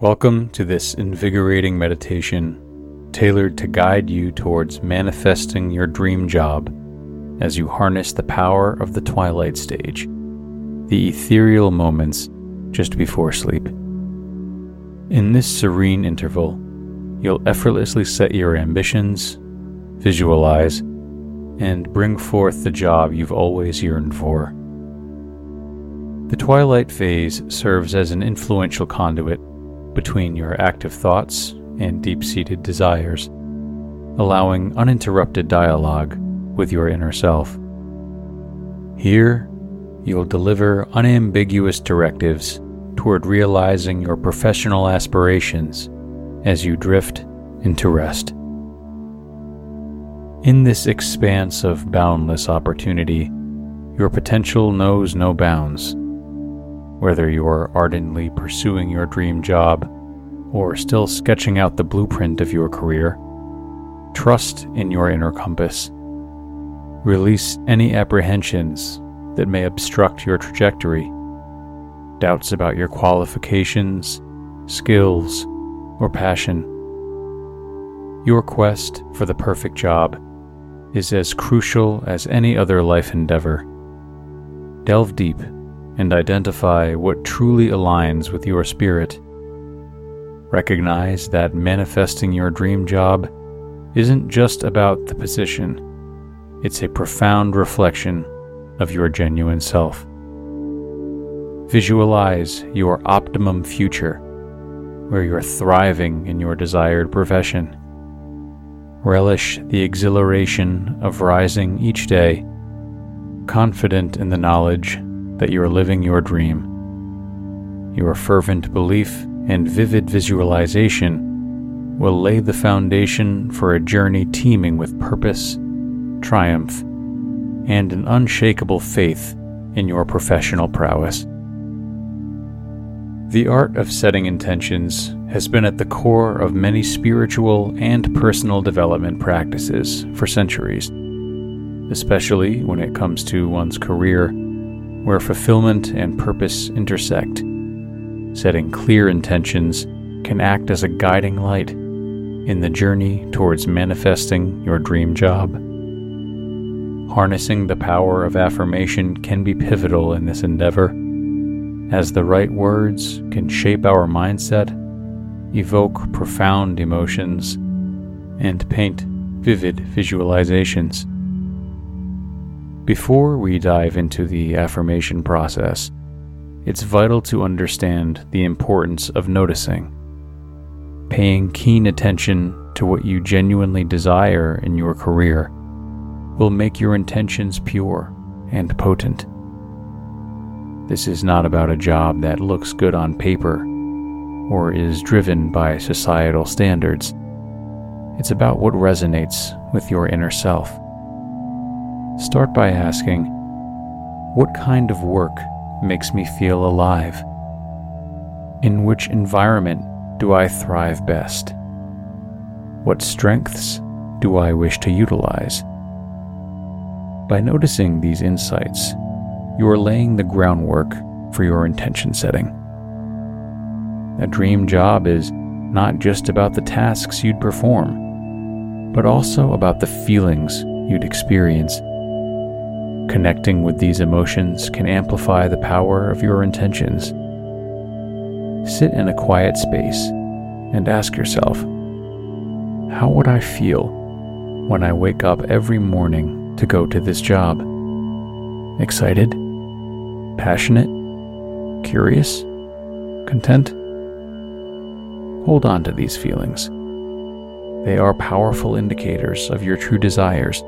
Welcome to this invigorating meditation tailored to guide you towards manifesting your dream job as you harness the power of the twilight stage, the ethereal moments just before sleep. In this serene interval, you'll effortlessly set your ambitions, visualize, and bring forth the job you've always yearned for. The twilight phase serves as an influential conduit between your active thoughts and deep seated desires, allowing uninterrupted dialogue with your inner self. Here, you'll deliver unambiguous directives toward realizing your professional aspirations as you drift into rest. In this expanse of boundless opportunity, your potential knows no bounds. Whether you're ardently pursuing your dream job or still sketching out the blueprint of your career, trust in your inner compass. Release any apprehensions that may obstruct your trajectory, doubts about your qualifications, skills, or passion. Your quest for the perfect job is as crucial as any other life endeavor. Delve deep and identify what truly aligns with your spirit. Recognize that manifesting your dream job isn't just about the position, it's a profound reflection of your genuine self. Visualize your optimum future, where you're thriving in your desired profession. Relish the exhilaration of rising each day, confident in the knowledge that you are living your dream. Your fervent belief and vivid visualization will lay the foundation for a journey teeming with purpose, triumph, and an unshakable faith in your professional prowess. The art of setting intentions has been at the core of many spiritual and personal development practices for centuries, especially when it comes to one's career where fulfillment and purpose intersect. Setting clear intentions can act as a guiding light in the journey towards manifesting your dream job. Harnessing the power of affirmation can be pivotal in this endeavor, as the right words can shape our mindset, evoke profound emotions, and paint vivid visualizations. Before we dive into the affirmation process, it's vital to understand the importance of noticing. Paying keen attention to what you genuinely desire in your career will make your intentions pure and potent. This is not about a job that looks good on paper or is driven by societal standards. It's about what resonates with your inner self. Start by asking, What kind of work makes me feel alive? In which environment do I thrive best? What strengths do I wish to utilize? By noticing these insights, you are laying the groundwork for your intention setting. A dream job is not just about the tasks you'd perform, but also about the feelings you'd experience. Connecting with these emotions can amplify the power of your intentions. Sit in a quiet space and ask yourself How would I feel when I wake up every morning to go to this job? Excited? Passionate? Curious? Content? Hold on to these feelings. They are powerful indicators of your true desires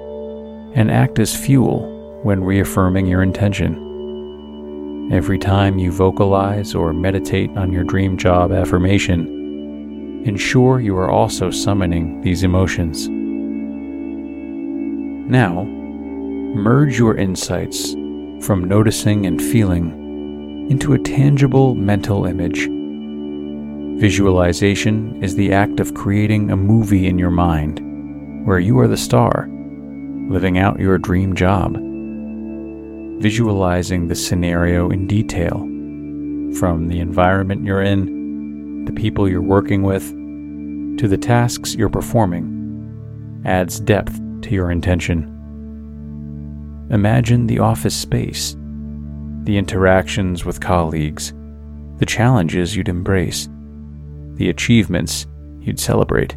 and act as fuel when reaffirming your intention. Every time you vocalize or meditate on your dream job affirmation, ensure you are also summoning these emotions. Now, merge your insights from noticing and feeling into a tangible mental image Visualization is the act of creating a movie in your mind where you are the star, living out your dream job. Visualizing the scenario in detail, from the environment you're in, the people you're working with, to the tasks you're performing, adds depth to your intention. Imagine the office space, the interactions with colleagues, the challenges you'd embrace the achievements you'd celebrate.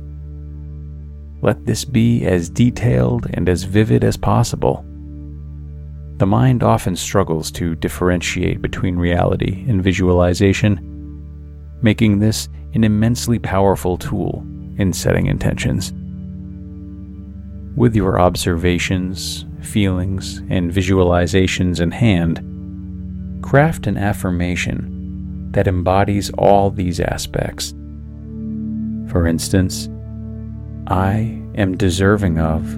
Let this be as detailed and as vivid as possible. The mind often struggles to differentiate between reality and visualization, making this an immensely powerful tool in setting intentions. With your observations, feelings, and visualizations in hand, craft an affirmation that embodies all these aspects for instance, I am deserving of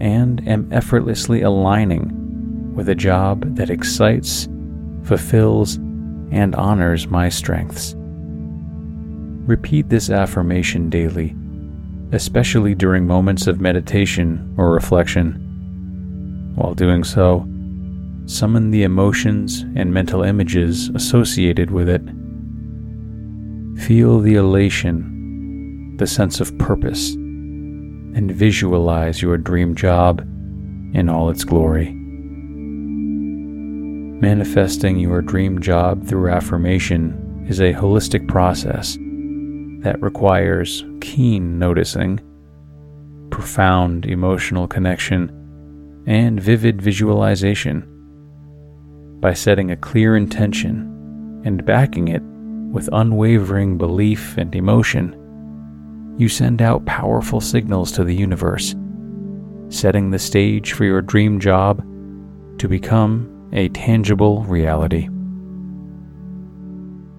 and am effortlessly aligning with a job that excites, fulfills, and honors my strengths. Repeat this affirmation daily, especially during moments of meditation or reflection. While doing so, summon the emotions and mental images associated with it. Feel the elation the sense of purpose, and visualize your dream job in all its glory. Manifesting your dream job through affirmation is a holistic process that requires keen noticing, profound emotional connection, and vivid visualization. By setting a clear intention and backing it with unwavering belief and emotion, you send out powerful signals to the universe, setting the stage for your dream job to become a tangible reality.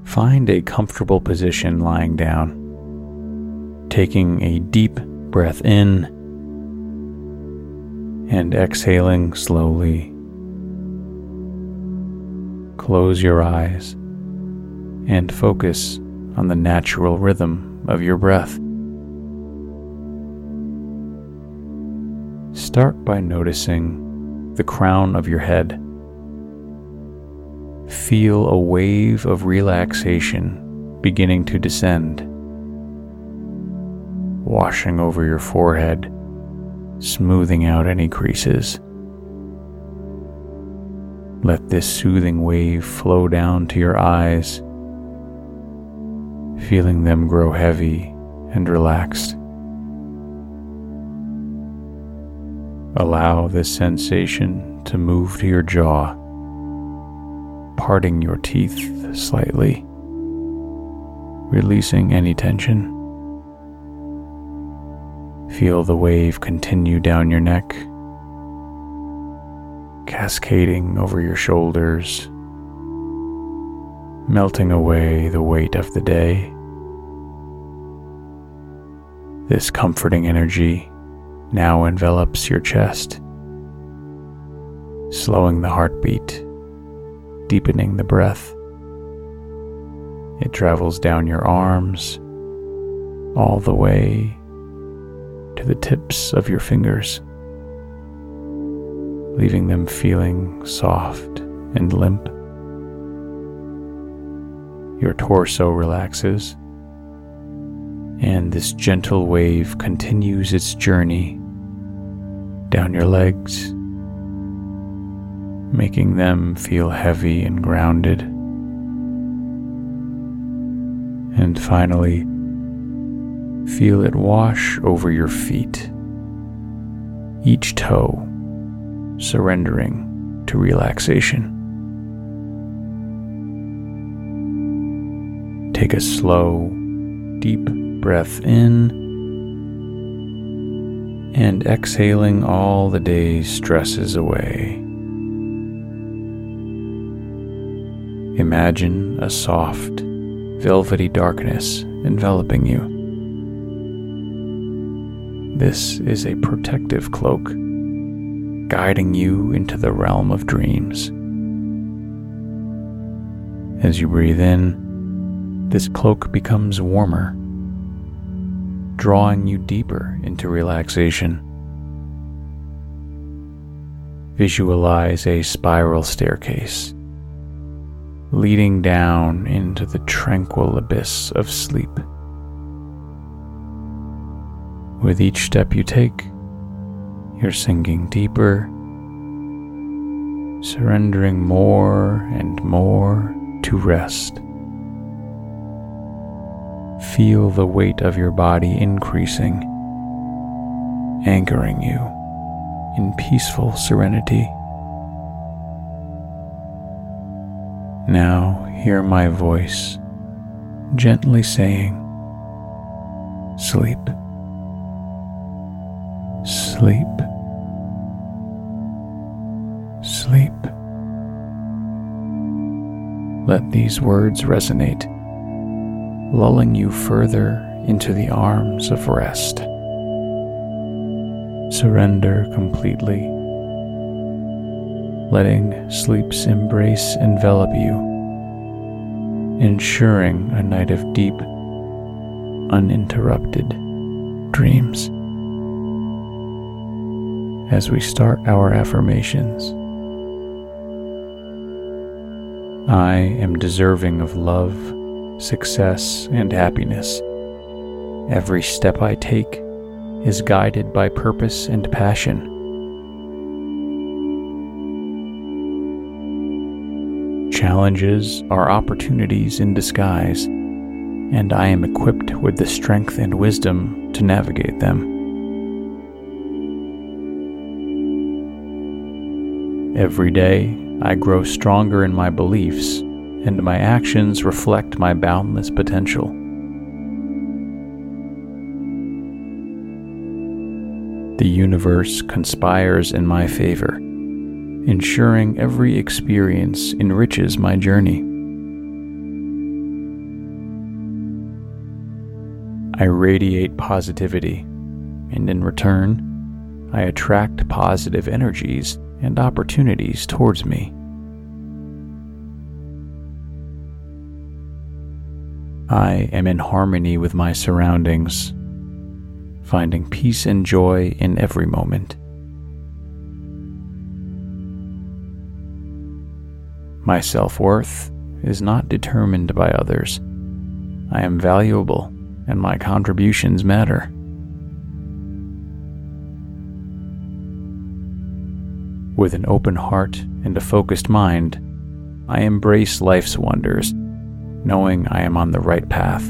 Find a comfortable position lying down, taking a deep breath in and exhaling slowly. Close your eyes and focus on the natural rhythm of your breath. Start by noticing the crown of your head. Feel a wave of relaxation beginning to descend, washing over your forehead, smoothing out any creases. Let this soothing wave flow down to your eyes, feeling them grow heavy and relaxed. Allow this sensation to move to your jaw, parting your teeth slightly, releasing any tension. Feel the wave continue down your neck, cascading over your shoulders, melting away the weight of the day. This comforting energy now envelops your chest, slowing the heartbeat, deepening the breath. It travels down your arms all the way to the tips of your fingers, leaving them feeling soft and limp. Your torso relaxes, and this gentle wave continues its journey down your legs, making them feel heavy and grounded. And finally, Feel it wash over your feet, each toe surrendering to relaxation. Take a slow, deep breath in and exhaling all the day's stresses away. Imagine a soft, velvety darkness enveloping you. This is a protective cloak, guiding you into the realm of dreams. As you breathe in, this cloak becomes warmer, drawing you deeper into relaxation. Visualize a spiral staircase leading down into the tranquil abyss of sleep. With each step you take, you're sinking deeper, surrendering more and more to rest. Feel the weight of your body increasing, anchoring you in peaceful serenity. Now hear my voice gently saying, Sleep sleep, sleep. Let these words resonate, lulling you further into the arms of rest. Surrender completely, letting sleep's embrace envelop you, ensuring a night of deep, uninterrupted dreams as we start our affirmations. I am deserving of love, success, and happiness. Every step I take is guided by purpose and passion. Challenges are opportunities in disguise, and I am equipped with the strength and wisdom to navigate them. Every day, I grow stronger in my beliefs, and my actions reflect my boundless potential. The universe conspires in my favor, ensuring every experience enriches my journey. I radiate positivity, and in return, I attract positive energies and opportunities towards me. I am in harmony with my surroundings, finding peace and joy in every moment. My self worth is not determined by others. I am valuable and my contributions matter. With an open heart and a focused mind, I embrace life's wonders, knowing I am on the right path.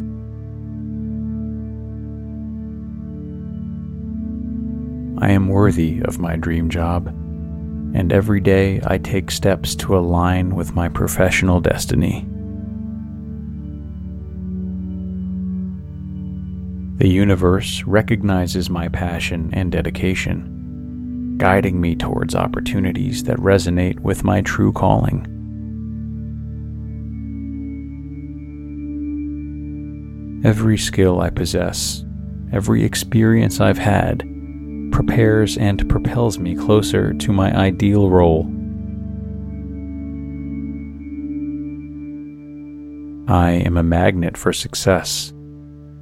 I am worthy of my dream job, and every day I take steps to align with my professional destiny. The universe recognizes my passion and dedication, guiding me towards opportunities that resonate with my true calling. Every skill I possess, every experience I've had, prepares and propels me closer to my ideal role. I am a magnet for success,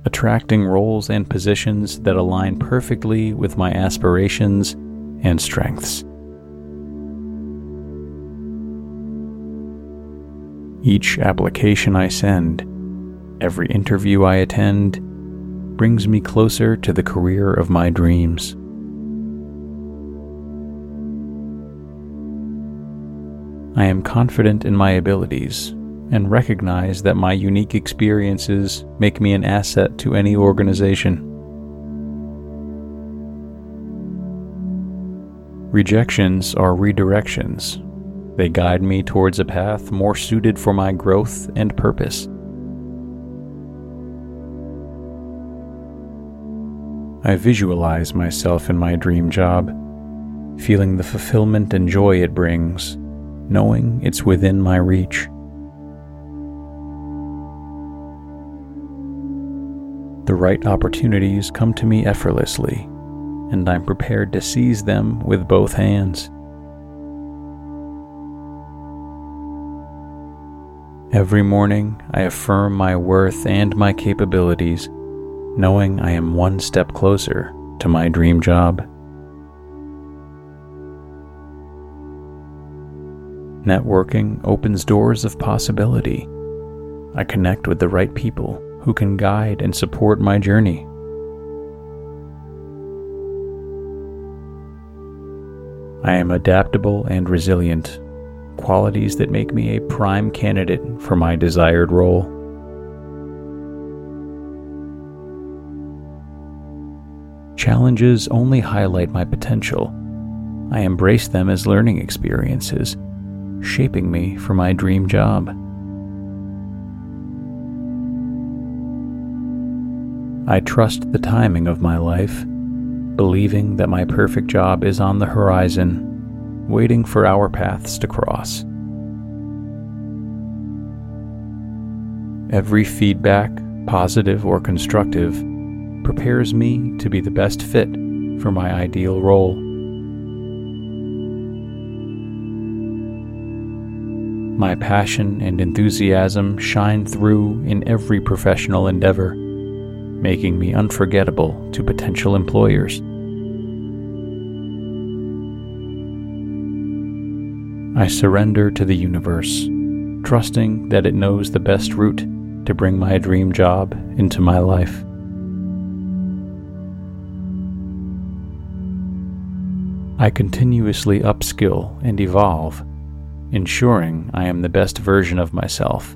attracting roles and positions that align perfectly with my aspirations and strengths. Each application I send, every interview I attend, brings me closer to the career of my dreams. I am confident in my abilities and recognize that my unique experiences make me an asset to any organization. Rejections are redirections. They guide me towards a path more suited for my growth and purpose. I visualize myself in my dream job, feeling the fulfillment and joy it brings knowing it's within my reach. The right opportunities come to me effortlessly, and I'm prepared to seize them with both hands. Every morning, I affirm my worth and my capabilities, knowing I am one step closer to my dream job. Networking opens doors of possibility. I connect with the right people who can guide and support my journey. I am adaptable and resilient, qualities that make me a prime candidate for my desired role. Challenges only highlight my potential. I embrace them as learning experiences shaping me for my dream job. I trust the timing of my life, believing that my perfect job is on the horizon, waiting for our paths to cross. Every feedback, positive or constructive, prepares me to be the best fit for my ideal role. My passion and enthusiasm shine through in every professional endeavor, making me unforgettable to potential employers. I surrender to the universe, trusting that it knows the best route to bring my dream job into my life. I continuously upskill and evolve ensuring I am the best version of myself,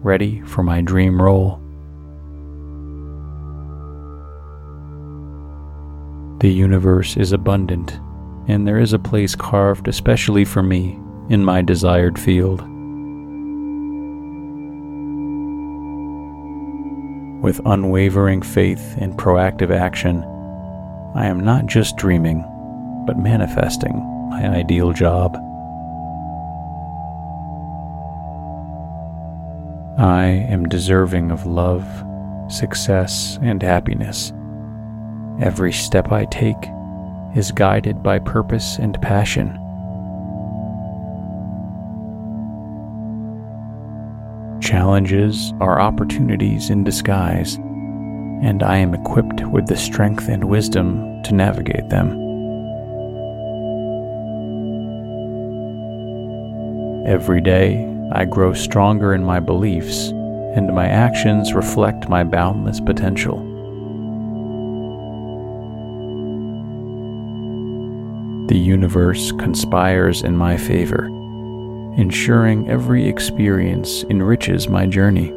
ready for my dream role. The universe is abundant, and there is a place carved especially for me in my desired field. With unwavering faith and proactive action, I am not just dreaming, but manifesting my ideal job. I am deserving of love, success, and happiness. Every step I take is guided by purpose and passion. Challenges are opportunities in disguise, and I am equipped with the strength and wisdom to navigate them. Every day, I grow stronger in my beliefs, and my actions reflect my boundless potential. The universe conspires in my favor, ensuring every experience enriches my journey.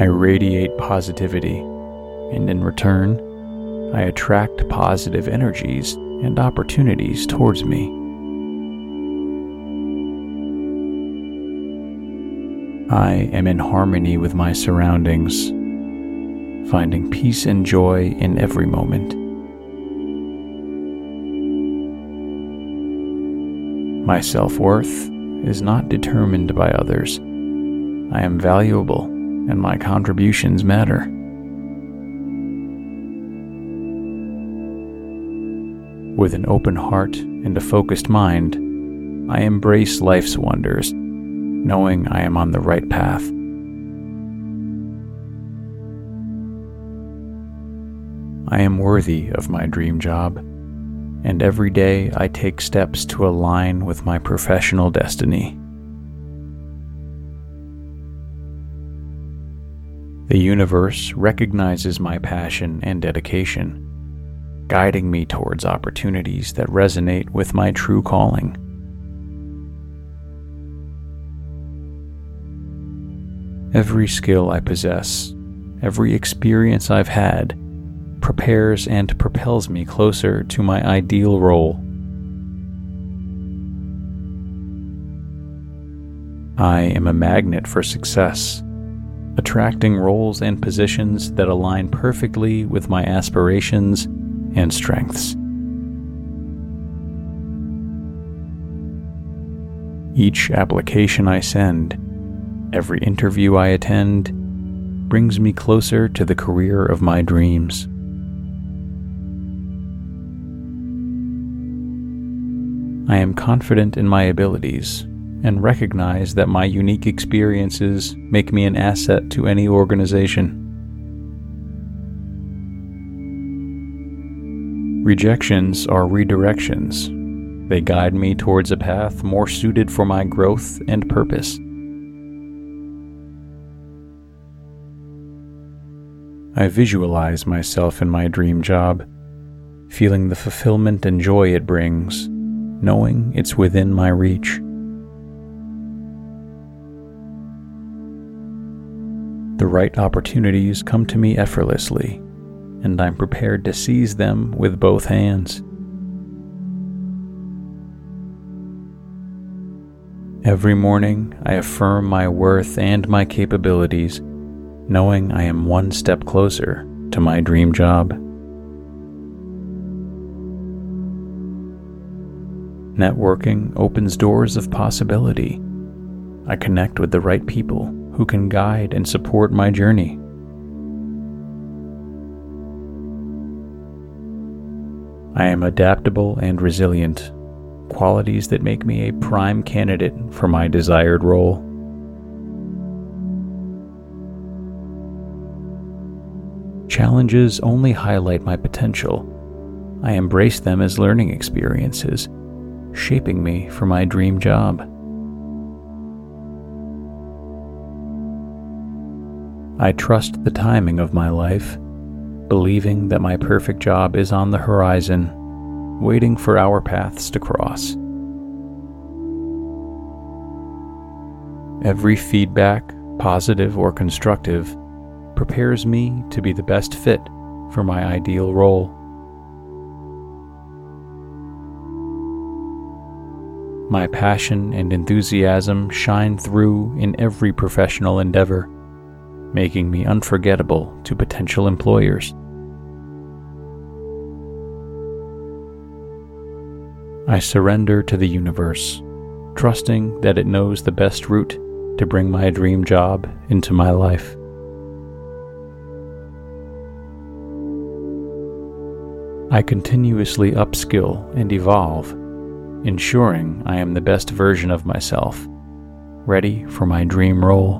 I radiate positivity, and in return, I attract positive energies and opportunities towards me. I am in harmony with my surroundings, finding peace and joy in every moment. My self worth is not determined by others. I am valuable and my contributions matter. With an open heart and a focused mind, I embrace life's wonders, knowing I am on the right path. I am worthy of my dream job, and every day I take steps to align with my professional destiny. The universe recognizes my passion and dedication guiding me towards opportunities that resonate with my true calling. Every skill I possess, every experience I've had, prepares and propels me closer to my ideal role. I am a magnet for success, attracting roles and positions that align perfectly with my aspirations and strengths. Each application I send, every interview I attend, brings me closer to the career of my dreams. I am confident in my abilities and recognize that my unique experiences make me an asset to any organization. Rejections are redirections. They guide me towards a path more suited for my growth and purpose. I visualize myself in my dream job, feeling the fulfillment and joy it brings, knowing it's within my reach. The right opportunities come to me effortlessly and I'm prepared to seize them with both hands. Every morning, I affirm my worth and my capabilities, knowing I am one step closer to my dream job. Networking opens doors of possibility. I connect with the right people who can guide and support my journey. I am adaptable and resilient, qualities that make me a prime candidate for my desired role. Challenges only highlight my potential. I embrace them as learning experiences, shaping me for my dream job. I trust the timing of my life believing that my perfect job is on the horizon, waiting for our paths to cross. Every feedback, positive or constructive, prepares me to be the best fit for my ideal role. My passion and enthusiasm shine through in every professional endeavor, making me unforgettable to potential employers. I surrender to the universe, trusting that it knows the best route to bring my dream job into my life. I continuously upskill and evolve, ensuring I am the best version of myself, ready for my dream role.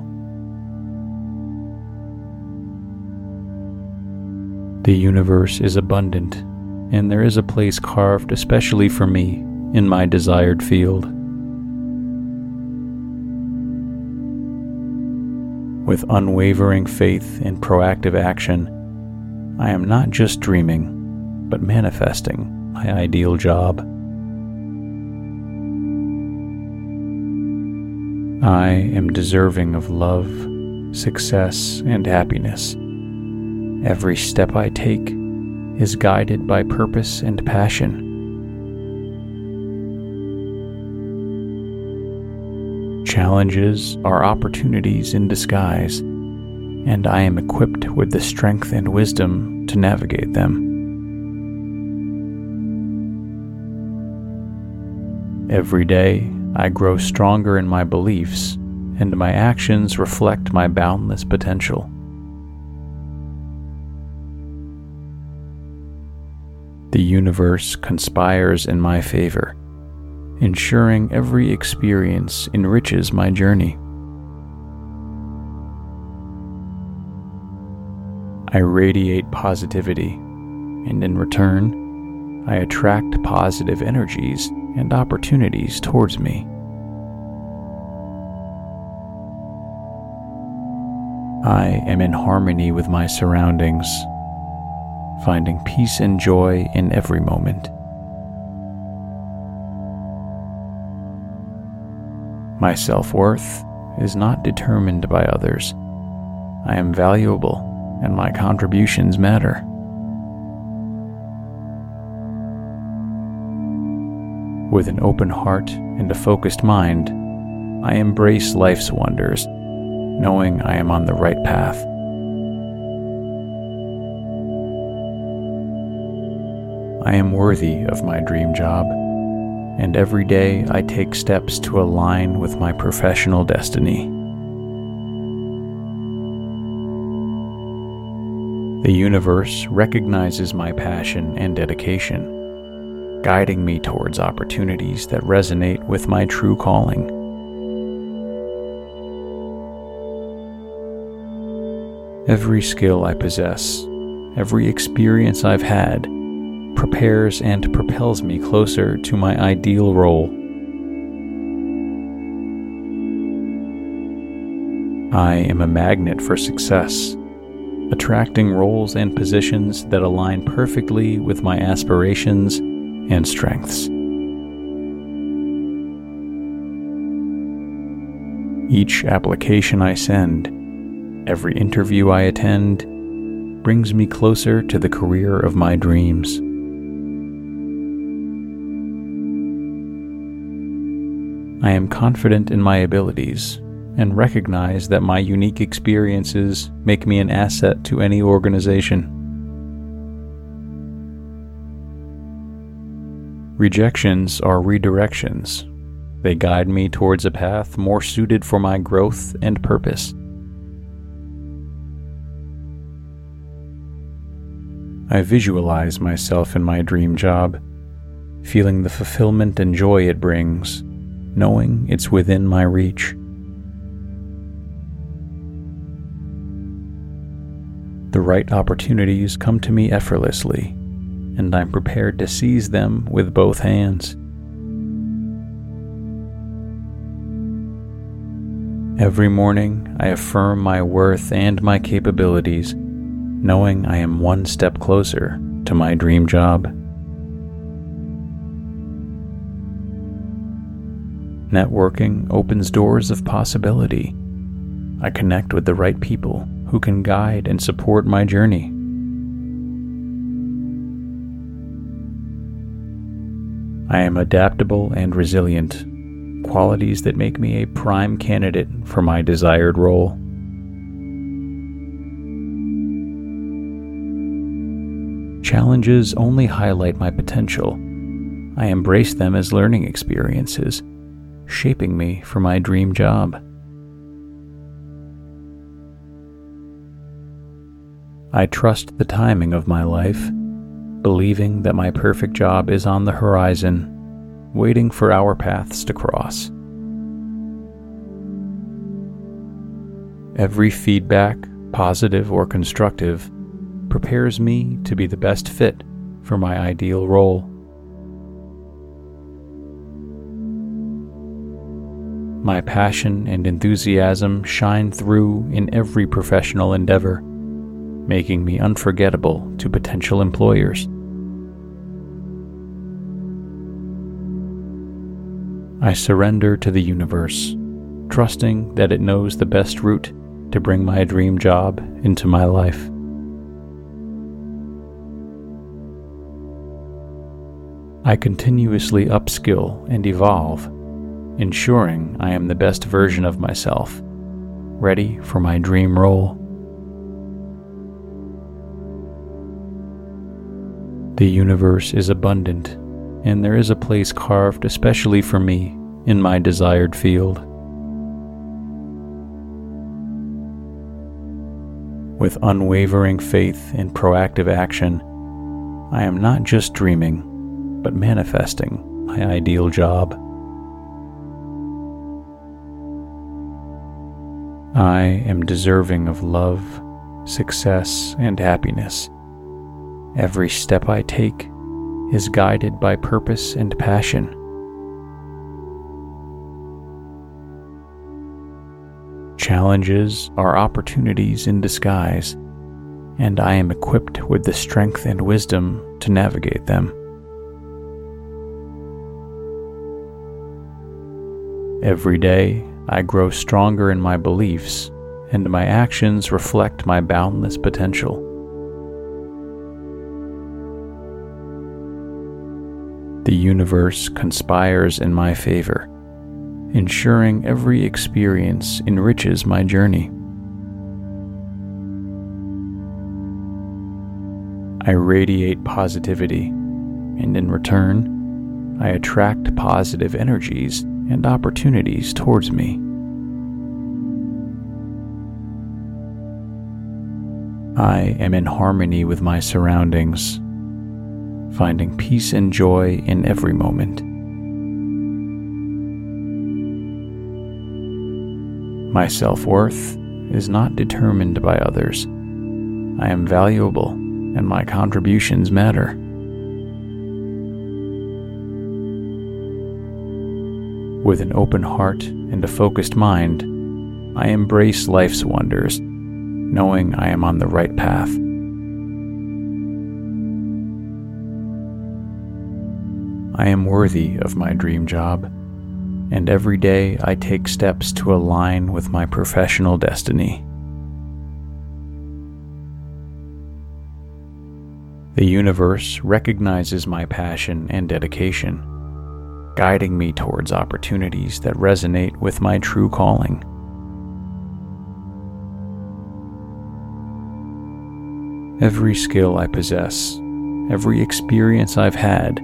The universe is abundant and there is a place carved especially for me in my desired field. With unwavering faith and proactive action, I am not just dreaming, but manifesting my ideal job. I am deserving of love, success, and happiness. Every step I take is guided by purpose and passion. Challenges are opportunities in disguise, and I am equipped with the strength and wisdom to navigate them. Every day, I grow stronger in my beliefs, and my actions reflect my boundless potential. The universe conspires in my favor, ensuring every experience enriches my journey. I radiate positivity, and in return, I attract positive energies and opportunities towards me. I am in harmony with my surroundings finding peace and joy in every moment. My self worth is not determined by others. I am valuable and my contributions matter. With an open heart and a focused mind, I embrace life's wonders, knowing I am on the right path. I am worthy of my dream job, and every day I take steps to align with my professional destiny. The universe recognizes my passion and dedication, guiding me towards opportunities that resonate with my true calling. Every skill I possess, every experience I've had, prepares and propels me closer to my ideal role. I am a magnet for success, attracting roles and positions that align perfectly with my aspirations and strengths. Each application I send, every interview I attend, brings me closer to the career of my dreams. I am confident in my abilities and recognize that my unique experiences make me an asset to any organization. Rejections are redirections. They guide me towards a path more suited for my growth and purpose. I visualize myself in my dream job, feeling the fulfillment and joy it brings knowing it's within my reach. The right opportunities come to me effortlessly, and I'm prepared to seize them with both hands. Every morning, I affirm my worth and my capabilities, knowing I am one step closer to my dream job. Networking opens doors of possibility. I connect with the right people who can guide and support my journey. I am adaptable and resilient, qualities that make me a prime candidate for my desired role. Challenges only highlight my potential. I embrace them as learning experiences shaping me for my dream job. I trust the timing of my life, believing that my perfect job is on the horizon, waiting for our paths to cross. Every feedback, positive or constructive, prepares me to be the best fit for my ideal role. My passion and enthusiasm shine through in every professional endeavor, making me unforgettable to potential employers. I surrender to the universe, trusting that it knows the best route to bring my dream job into my life. I continuously upskill and evolve ensuring I am the best version of myself, ready for my dream role. The universe is abundant, and there is a place carved especially for me in my desired field. With unwavering faith and proactive action, I am not just dreaming, but manifesting my ideal job. I am deserving of love, success, and happiness. Every step I take is guided by purpose and passion. Challenges are opportunities in disguise, and I am equipped with the strength and wisdom to navigate them. Every day, I grow stronger in my beliefs, and my actions reflect my boundless potential. The universe conspires in my favor, ensuring every experience enriches my journey. I radiate positivity, and in return, I attract positive energies and opportunities towards me. I am in harmony with my surroundings, finding peace and joy in every moment. My self worth is not determined by others. I am valuable and my contributions matter. With an open heart and a focused mind, I embrace life's wonders, knowing I am on the right path. I am worthy of my dream job, and every day I take steps to align with my professional destiny. The universe recognizes my passion and dedication guiding me towards opportunities that resonate with my true calling. Every skill I possess, every experience I've had,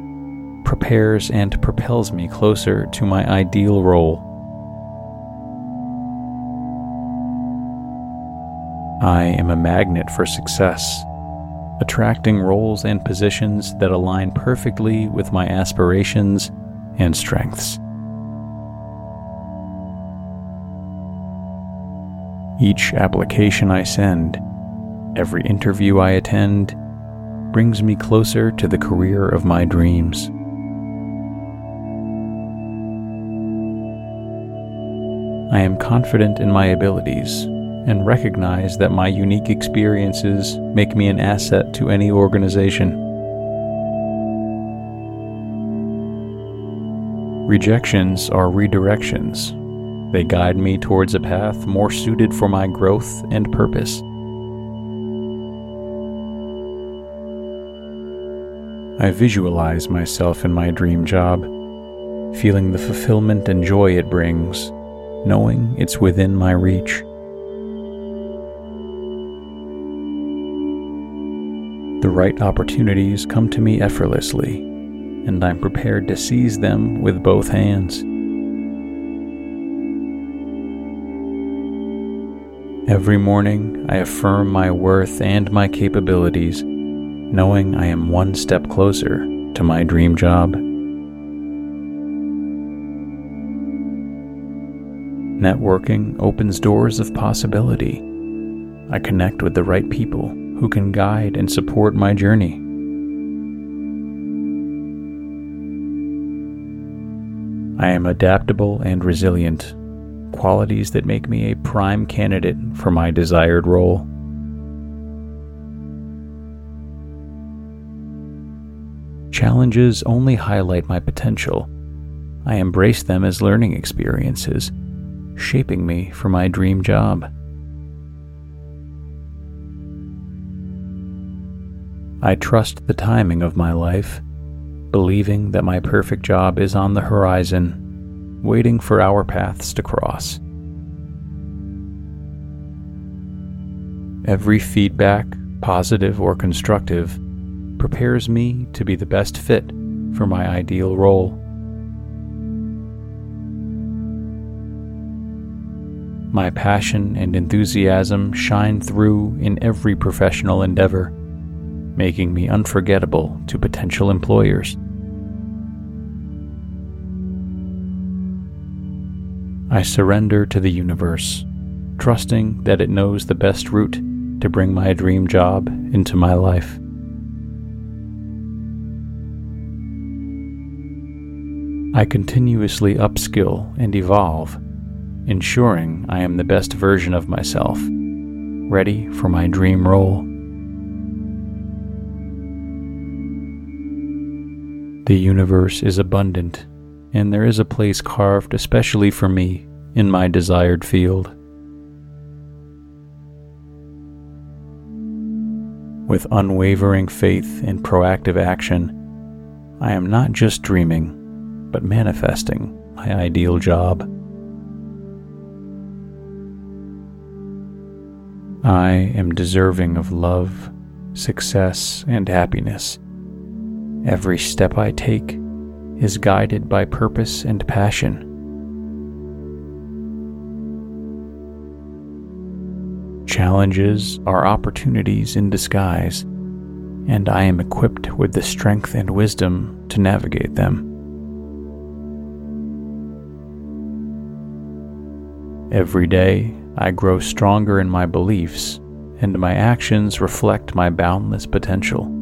prepares and propels me closer to my ideal role. I am a magnet for success, attracting roles and positions that align perfectly with my aspirations and strengths. Each application I send, every interview I attend, brings me closer to the career of my dreams. I am confident in my abilities and recognize that my unique experiences make me an asset to any organization. Rejections are redirections. They guide me towards a path more suited for my growth and purpose. I visualize myself in my dream job, feeling the fulfillment and joy it brings, knowing it's within my reach. The right opportunities come to me effortlessly and I'm prepared to seize them with both hands. Every morning, I affirm my worth and my capabilities, knowing I am one step closer to my dream job. Networking opens doors of possibility. I connect with the right people who can guide and support my journey. I am adaptable and resilient, qualities that make me a prime candidate for my desired role. Challenges only highlight my potential. I embrace them as learning experiences, shaping me for my dream job. I trust the timing of my life believing that my perfect job is on the horizon. waiting for our paths to cross. Every feedback, positive or constructive, prepares me to be the best fit for my ideal role. My passion and enthusiasm shine through in every professional endeavor, making me unforgettable to potential employers. I surrender to the universe, trusting that it knows the best route to bring my dream job into my life. I continuously upskill and evolve, ensuring I am the best version of myself, ready for my dream role. The universe is abundant, and there is a place carved especially for me in my desired field. With unwavering faith and proactive action, I am not just dreaming, but manifesting my ideal job. I am deserving of love, success, and happiness. Every step I take is guided by purpose and passion. Challenges are opportunities in disguise, and I am equipped with the strength and wisdom to navigate them. Every day, I grow stronger in my beliefs, and my actions reflect my boundless potential.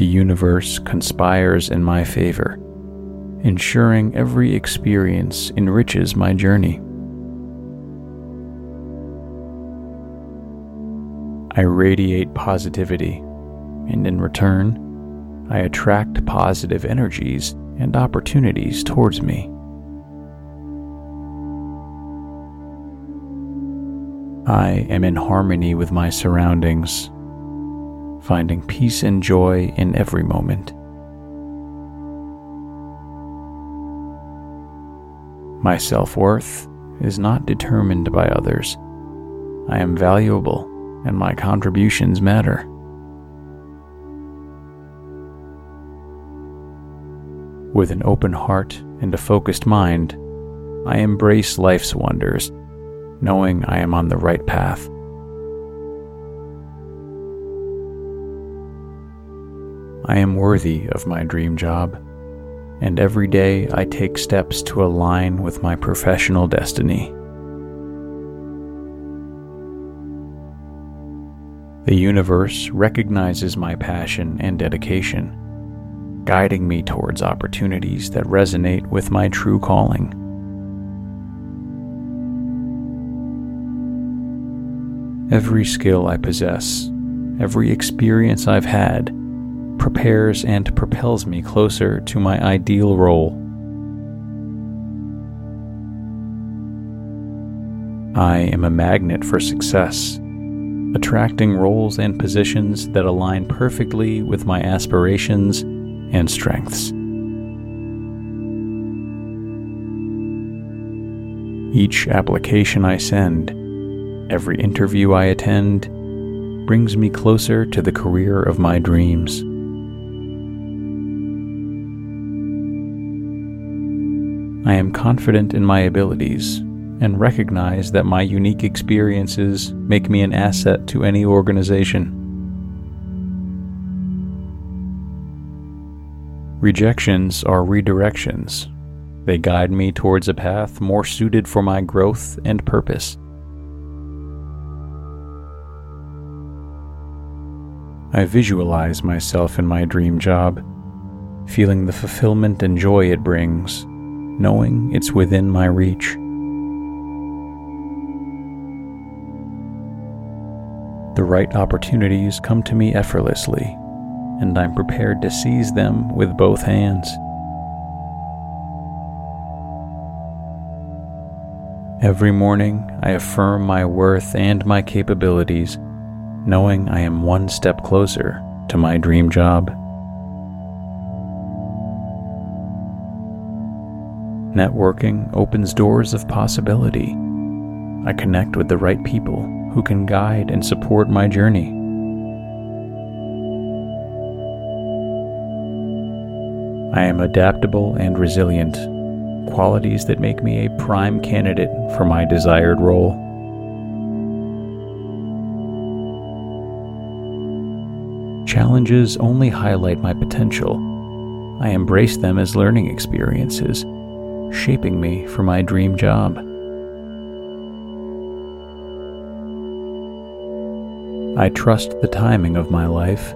The universe conspires in my favor ensuring every experience enriches my journey. I radiate positivity, and in return, I attract positive energies and opportunities towards me. I am in harmony with my surroundings, finding peace and joy in every moment. My self worth is not determined by others. I am valuable and my contributions matter. With an open heart and a focused mind, I embrace life's wonders, knowing I am on the right path. I am worthy of my dream job and every day I take steps to align with my professional destiny. The universe recognizes my passion and dedication, guiding me towards opportunities that resonate with my true calling. Every skill I possess, every experience I've had, prepares and propels me closer to my ideal role. I am a magnet for success, attracting roles and positions that align perfectly with my aspirations and strengths. Each application I send, every interview I attend, brings me closer to the career of my dreams. I am confident in my abilities and recognize that my unique experiences make me an asset to any organization. Rejections are redirections. They guide me towards a path more suited for my growth and purpose. I visualize myself in my dream job, feeling the fulfillment and joy it brings knowing it's within my reach. The right opportunities come to me effortlessly, and I'm prepared to seize them with both hands. Every morning, I affirm my worth and my capabilities, knowing I am one step closer to my dream job. Networking opens doors of possibility. I connect with the right people who can guide and support my journey. I am adaptable and resilient, qualities that make me a prime candidate for my desired role. Challenges only highlight my potential. I embrace them as learning experiences, shaping me for my dream job. I trust the timing of my life,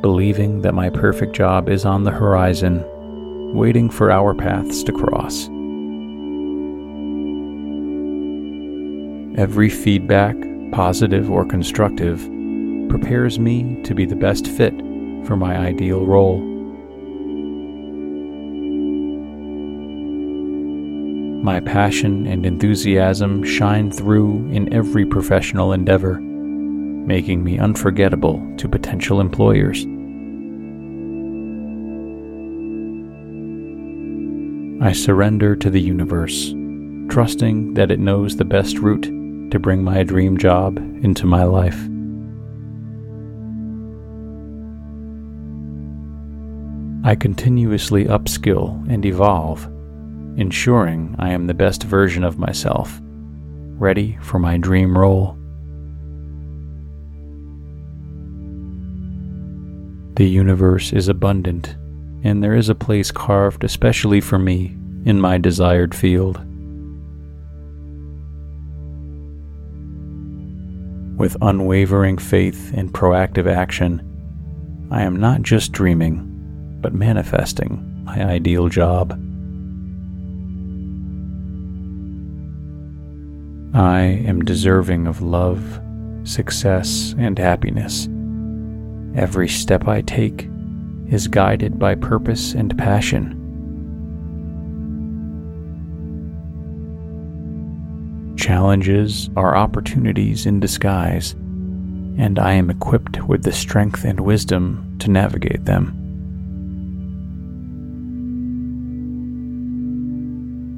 believing that my perfect job is on the horizon, waiting for our paths to cross. Every feedback, positive or constructive, prepares me to be the best fit for my ideal role. My passion and enthusiasm shine through in every professional endeavor, making me unforgettable to potential employers. I surrender to the universe, trusting that it knows the best route to bring my dream job into my life. I continuously upskill and evolve, ensuring I am the best version of myself, ready for my dream role. The universe is abundant, and there is a place carved especially for me in my desired field. With unwavering faith and proactive action, I am not just dreaming but manifesting my ideal job. I am deserving of love, success, and happiness. Every step I take is guided by purpose and passion. Challenges are opportunities in disguise, and I am equipped with the strength and wisdom to navigate them.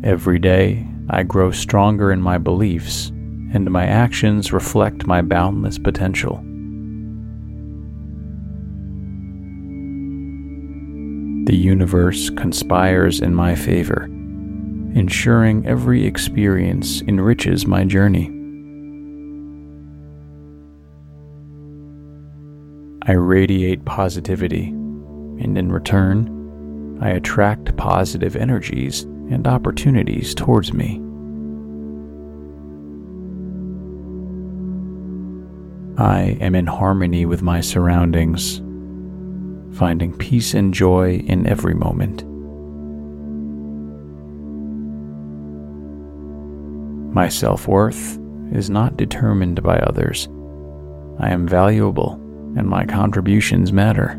Every day, I grow stronger in my beliefs, and my actions reflect my boundless potential. The universe conspires in my favor, ensuring every experience enriches my journey. I radiate positivity, and in return, I attract positive energies and opportunities towards me. I am in harmony with my surroundings, finding peace and joy in every moment. My self worth is not determined by others. I am valuable and my contributions matter.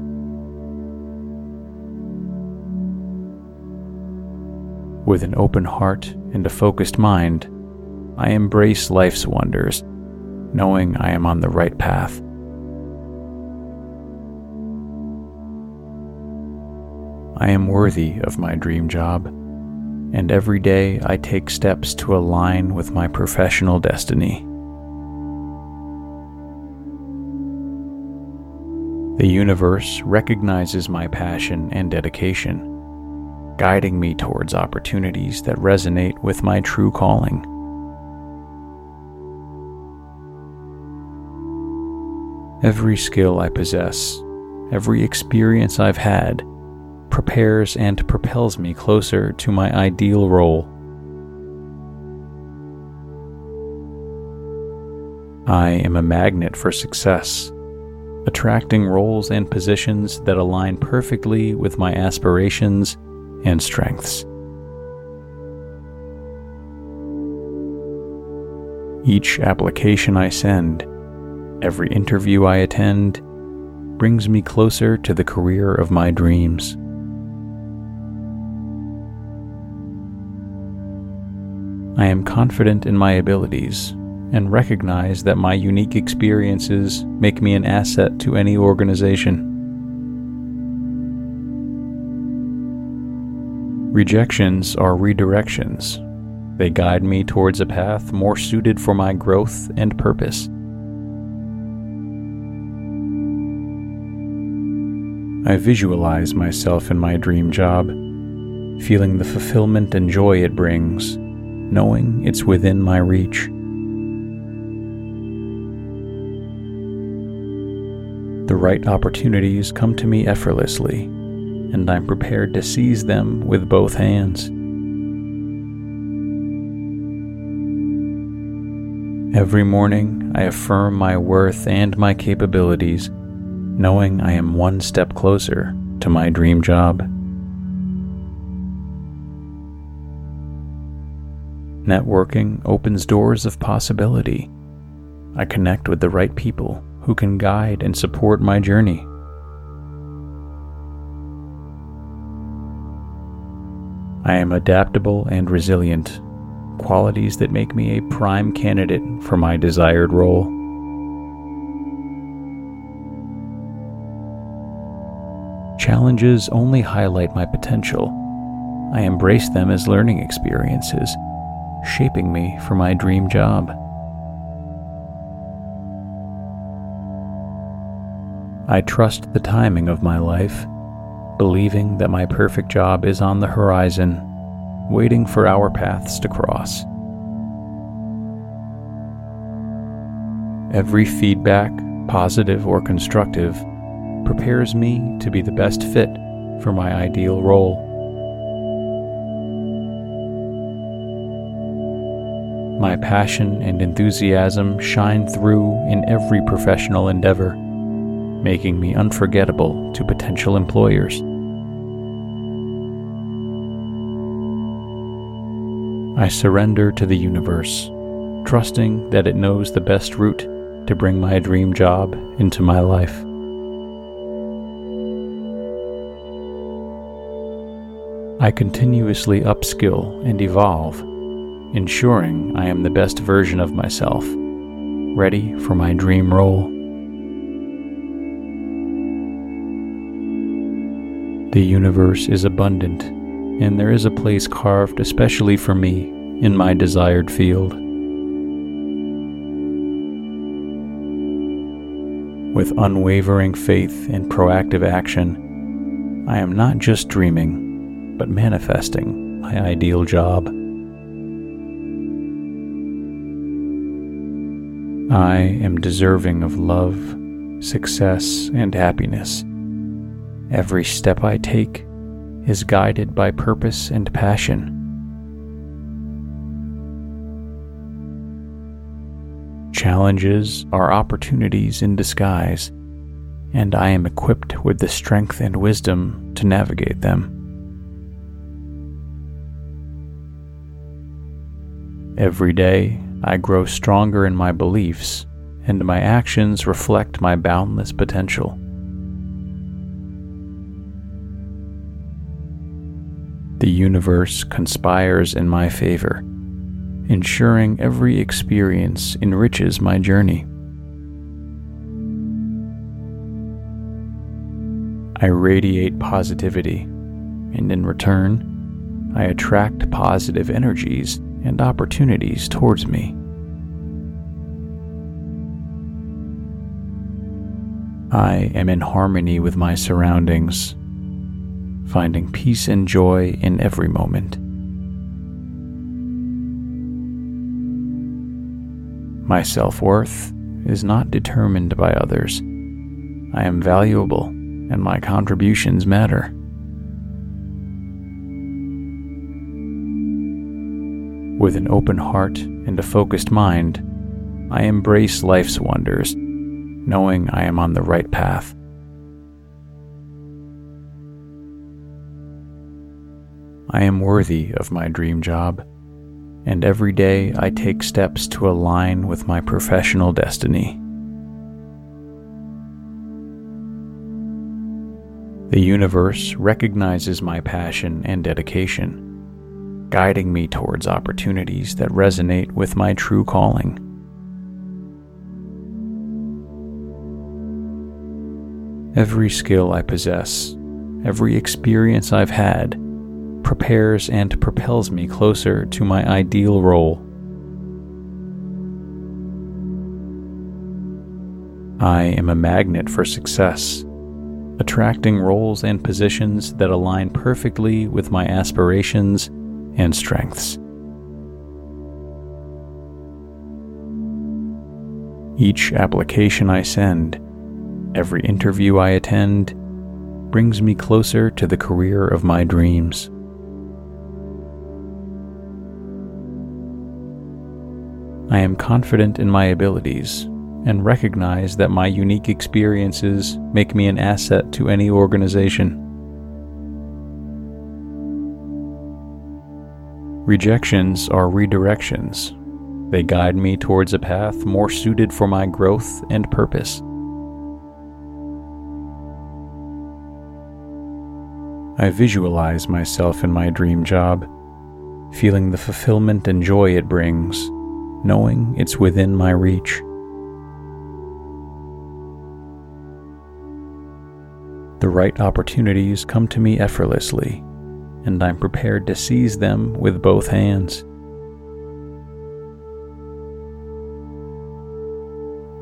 With an open heart and a focused mind, I embrace life's wonders, knowing I am on the right path. I am worthy of my dream job, and every day I take steps to align with my professional destiny. The universe recognizes my passion and dedication guiding me towards opportunities that resonate with my true calling. Every skill I possess, every experience I've had, prepares and propels me closer to my ideal role. I am a magnet for success, attracting roles and positions that align perfectly with my aspirations and strengths. Each application I send, every interview I attend, brings me closer to the career of my dreams. I am confident in my abilities and recognize that my unique experiences make me an asset to any organization. Rejections are redirections. They guide me towards a path more suited for my growth and purpose. I visualize myself in my dream job, feeling the fulfillment and joy it brings, knowing it's within my reach. The right opportunities come to me effortlessly, and I'm prepared to seize them with both hands. Every morning, I affirm my worth and my capabilities knowing I am one step closer to my dream job. Networking opens doors of possibility. I connect with the right people who can guide and support my journey. I am adaptable and resilient, qualities that make me a prime candidate for my desired role. Challenges only highlight my potential. I embrace them as learning experiences, shaping me for my dream job. I trust the timing of my life, believing that my perfect job is on the horizon, waiting for our paths to cross. Every feedback, positive or constructive, prepares me to be the best fit for my ideal role. My passion and enthusiasm shine through in every professional endeavor, making me unforgettable to potential employers. I surrender to the universe, trusting that it knows the best route to bring my dream job into my life. I continuously upskill and evolve, ensuring I am the best version of myself, ready for my dream role. The universe is abundant, and there is a place carved especially for me in my desired field. With unwavering faith and proactive action, I am not just dreaming but manifesting my ideal job. I am deserving of love, success, and happiness. Every step I take is guided by purpose and passion. Challenges are opportunities in disguise, and I am equipped with the strength and wisdom to navigate them. Every day, I grow stronger in my beliefs, and my actions reflect my boundless potential. The universe conspires in my favor, ensuring every experience enriches my journey. I radiate positivity, and in return, I attract positive energies and opportunities towards me. I am in harmony with my surroundings, finding peace and joy in every moment. My self worth is not determined by others. I am valuable and my contributions matter. With an open heart and a focused mind, I embrace life's wonders, knowing I am on the right path. I am worthy of my dream job, and every day I take steps to align with my professional destiny. The universe recognizes my passion and dedication guiding me towards opportunities that resonate with my true calling. Every skill I possess, every experience I've had, prepares and propels me closer to my ideal role. I am a magnet for success, attracting roles and positions that align perfectly with my aspirations and strengths. Each application I send, every interview I attend, brings me closer to the career of my dreams. I am confident in my abilities and recognize that my unique experiences make me an asset to any organization. Rejections are redirections they guide me towards a path more suited for my growth and purpose. I visualize myself in my dream job, feeling the fulfillment and joy it brings, knowing it's within my reach. The right opportunities come to me effortlessly, and I'm prepared to seize them with both hands.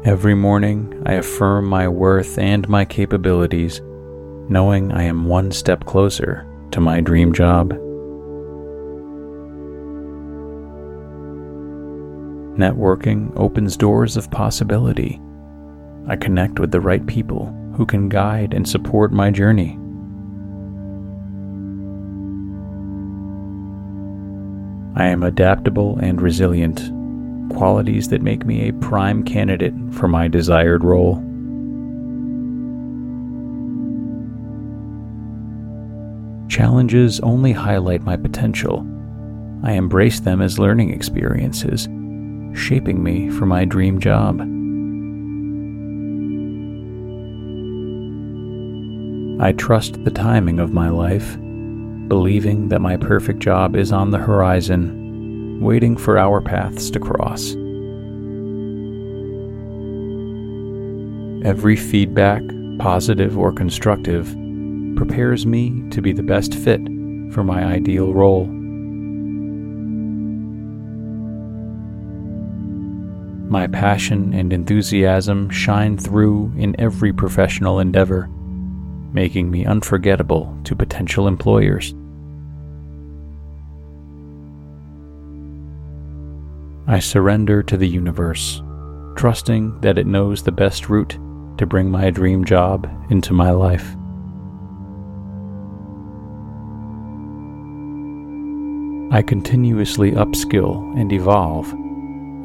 Every morning, I affirm my worth and my capabilities, knowing I am one step closer to my dream job. Networking opens doors of possibility. I connect with the right people who can guide and support my journey. I am adaptable and resilient qualities that make me a prime candidate for my desired role. Challenges only highlight my potential. I embrace them as learning experiences, shaping me for my dream job. I trust the timing of my life, believing that my perfect job is on the horizon waiting for our paths to cross. Every feedback, positive or constructive, prepares me to be the best fit for my ideal role. My passion and enthusiasm shine through in every professional endeavor, making me unforgettable to potential employers. I surrender to the universe, trusting that it knows the best route to bring my dream job into my life. I continuously upskill and evolve,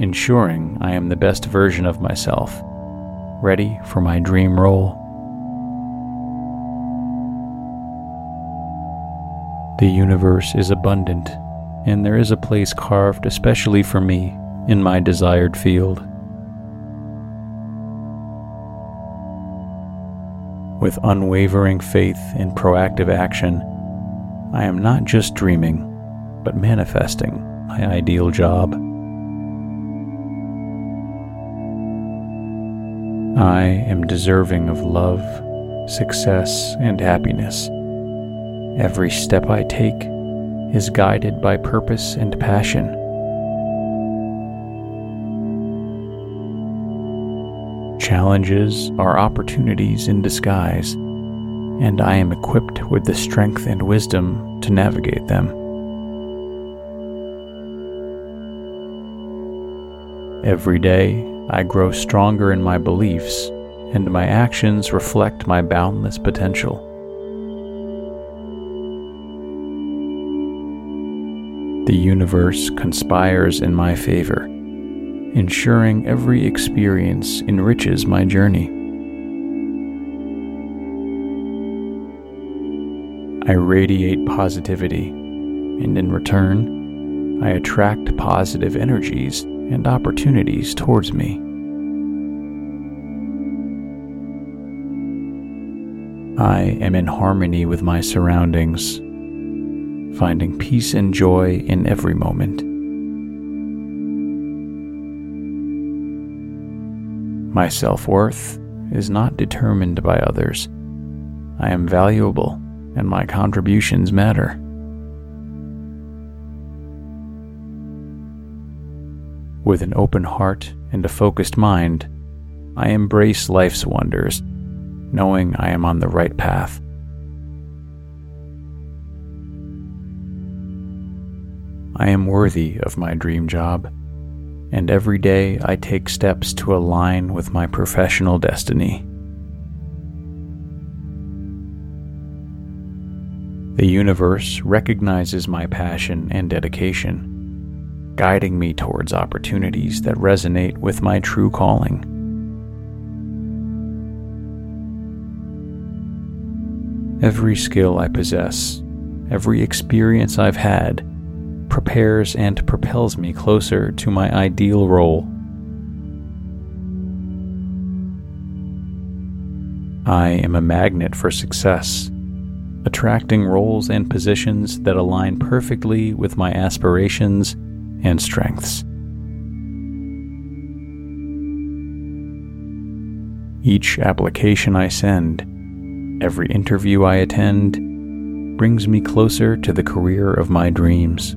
ensuring I am the best version of myself, ready for my dream role. The universe is abundant and there is a place carved especially for me in my desired field. With unwavering faith and proactive action, I am not just dreaming, but manifesting my ideal job. I am deserving of love, success, and happiness. Every step I take is guided by purpose and passion. Challenges are opportunities in disguise, and I am equipped with the strength and wisdom to navigate them. Every day, I grow stronger in my beliefs, and my actions reflect my boundless potential. The universe conspires in my favor, ensuring every experience enriches my journey. I radiate positivity, and in return, I attract positive energies and opportunities towards me. I am in harmony with my surroundings finding peace and joy in every moment. My self worth is not determined by others. I am valuable and my contributions matter. With an open heart and a focused mind, I embrace life's wonders, knowing I am on the right path. I am worthy of my dream job, and every day I take steps to align with my professional destiny. The universe recognizes my passion and dedication, guiding me towards opportunities that resonate with my true calling. Every skill I possess, every experience I've had, prepares and propels me closer to my ideal role. I am a magnet for success attracting roles and positions that align perfectly with my aspirations and strengths. Each application I send, every interview I attend, brings me closer to the career of my dreams.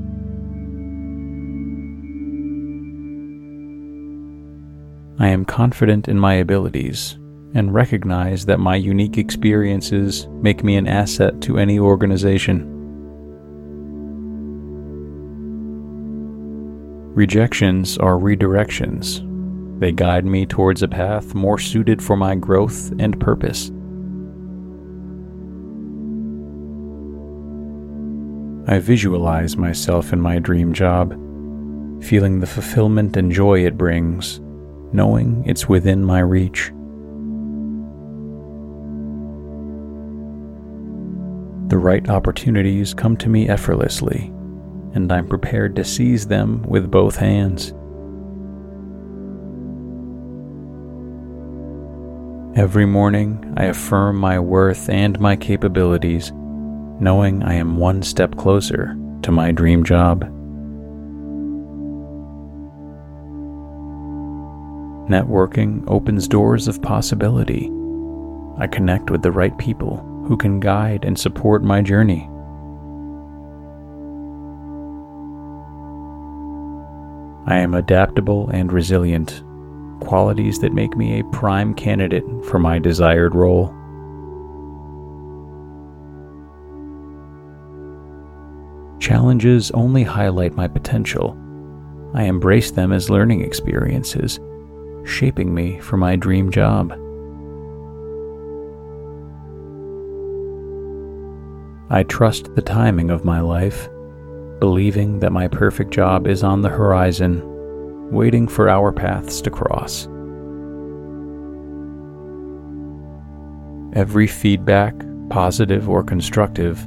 I am confident in my abilities and recognize that my unique experiences make me an asset to any organization. Rejections are redirections. They guide me towards a path more suited for my growth and purpose. I visualize myself in my dream job, feeling the fulfillment and joy it brings, knowing it's within my reach. The right opportunities come to me effortlessly, and I'm prepared to seize them with both hands. Every morning, I affirm my worth and my capabilities, knowing I am one step closer to my dream job. Networking opens doors of possibility. I connect with the right people who can guide and support my journey. I am adaptable and resilient, qualities that make me a prime candidate for my desired role. Challenges only highlight my potential. I embrace them as learning experiences, shaping me for my dream job. I trust the timing of my life, believing that my perfect job is on the horizon, waiting for our paths to cross. Every feedback, positive or constructive,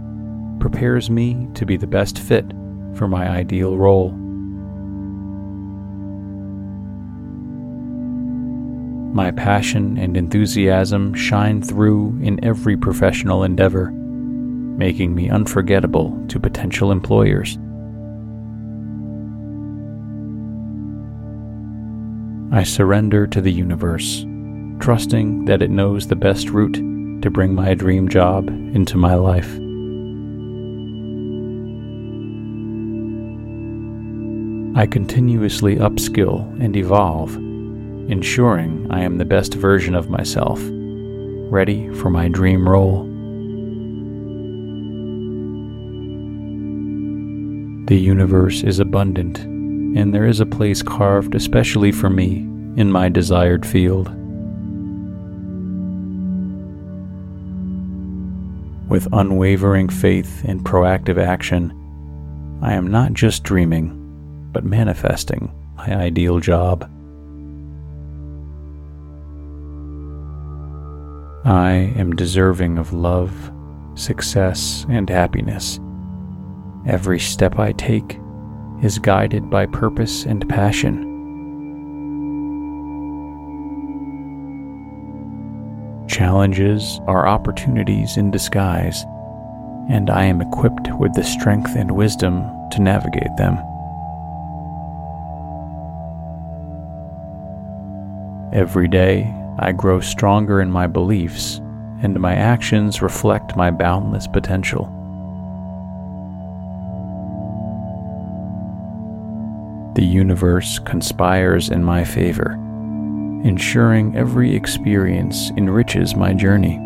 prepares me to be the best fit for my ideal role. My passion and enthusiasm shine through in every professional endeavor making me unforgettable to potential employers. I surrender to the universe, trusting that it knows the best route to bring my dream job into my life. I continuously upskill and evolve, ensuring I am the best version of myself, ready for my dream role. The universe is abundant, and there is a place carved especially for me in my desired field. With unwavering faith and proactive action, I am not just dreaming, but manifesting my ideal job. I am deserving of love, success, and happiness Every step I take is guided by purpose and passion. Challenges are opportunities in disguise, and I am equipped with the strength and wisdom to navigate them. Every day, I grow stronger in my beliefs, and my actions reflect my boundless potential. The universe conspires in my favor, ensuring every experience enriches my journey.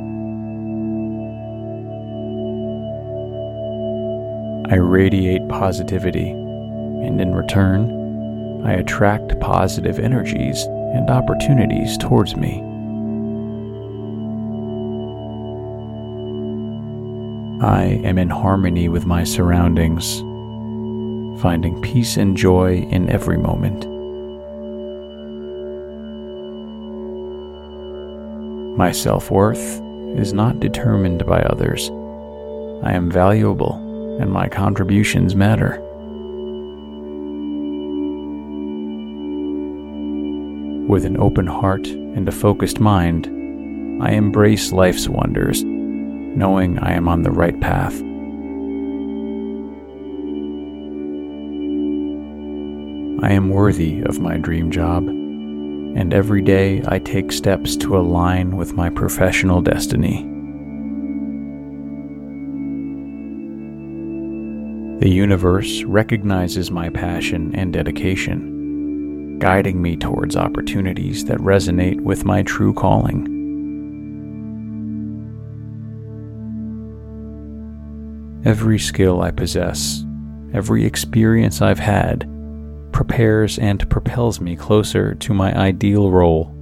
I radiate positivity, and in return, I attract positive energies and opportunities towards me. I am in harmony with my surroundings, finding peace and joy in every moment. My self worth is not determined by others. I am valuable and my contributions matter. With an open heart and a focused mind, I embrace life's wonders knowing I am on the right path. I am worthy of my dream job, and every day I take steps to align with my professional destiny. The universe recognizes my passion and dedication, guiding me towards opportunities that resonate with my true calling. Every skill I possess, every experience I've had, prepares and propels me closer to my ideal role.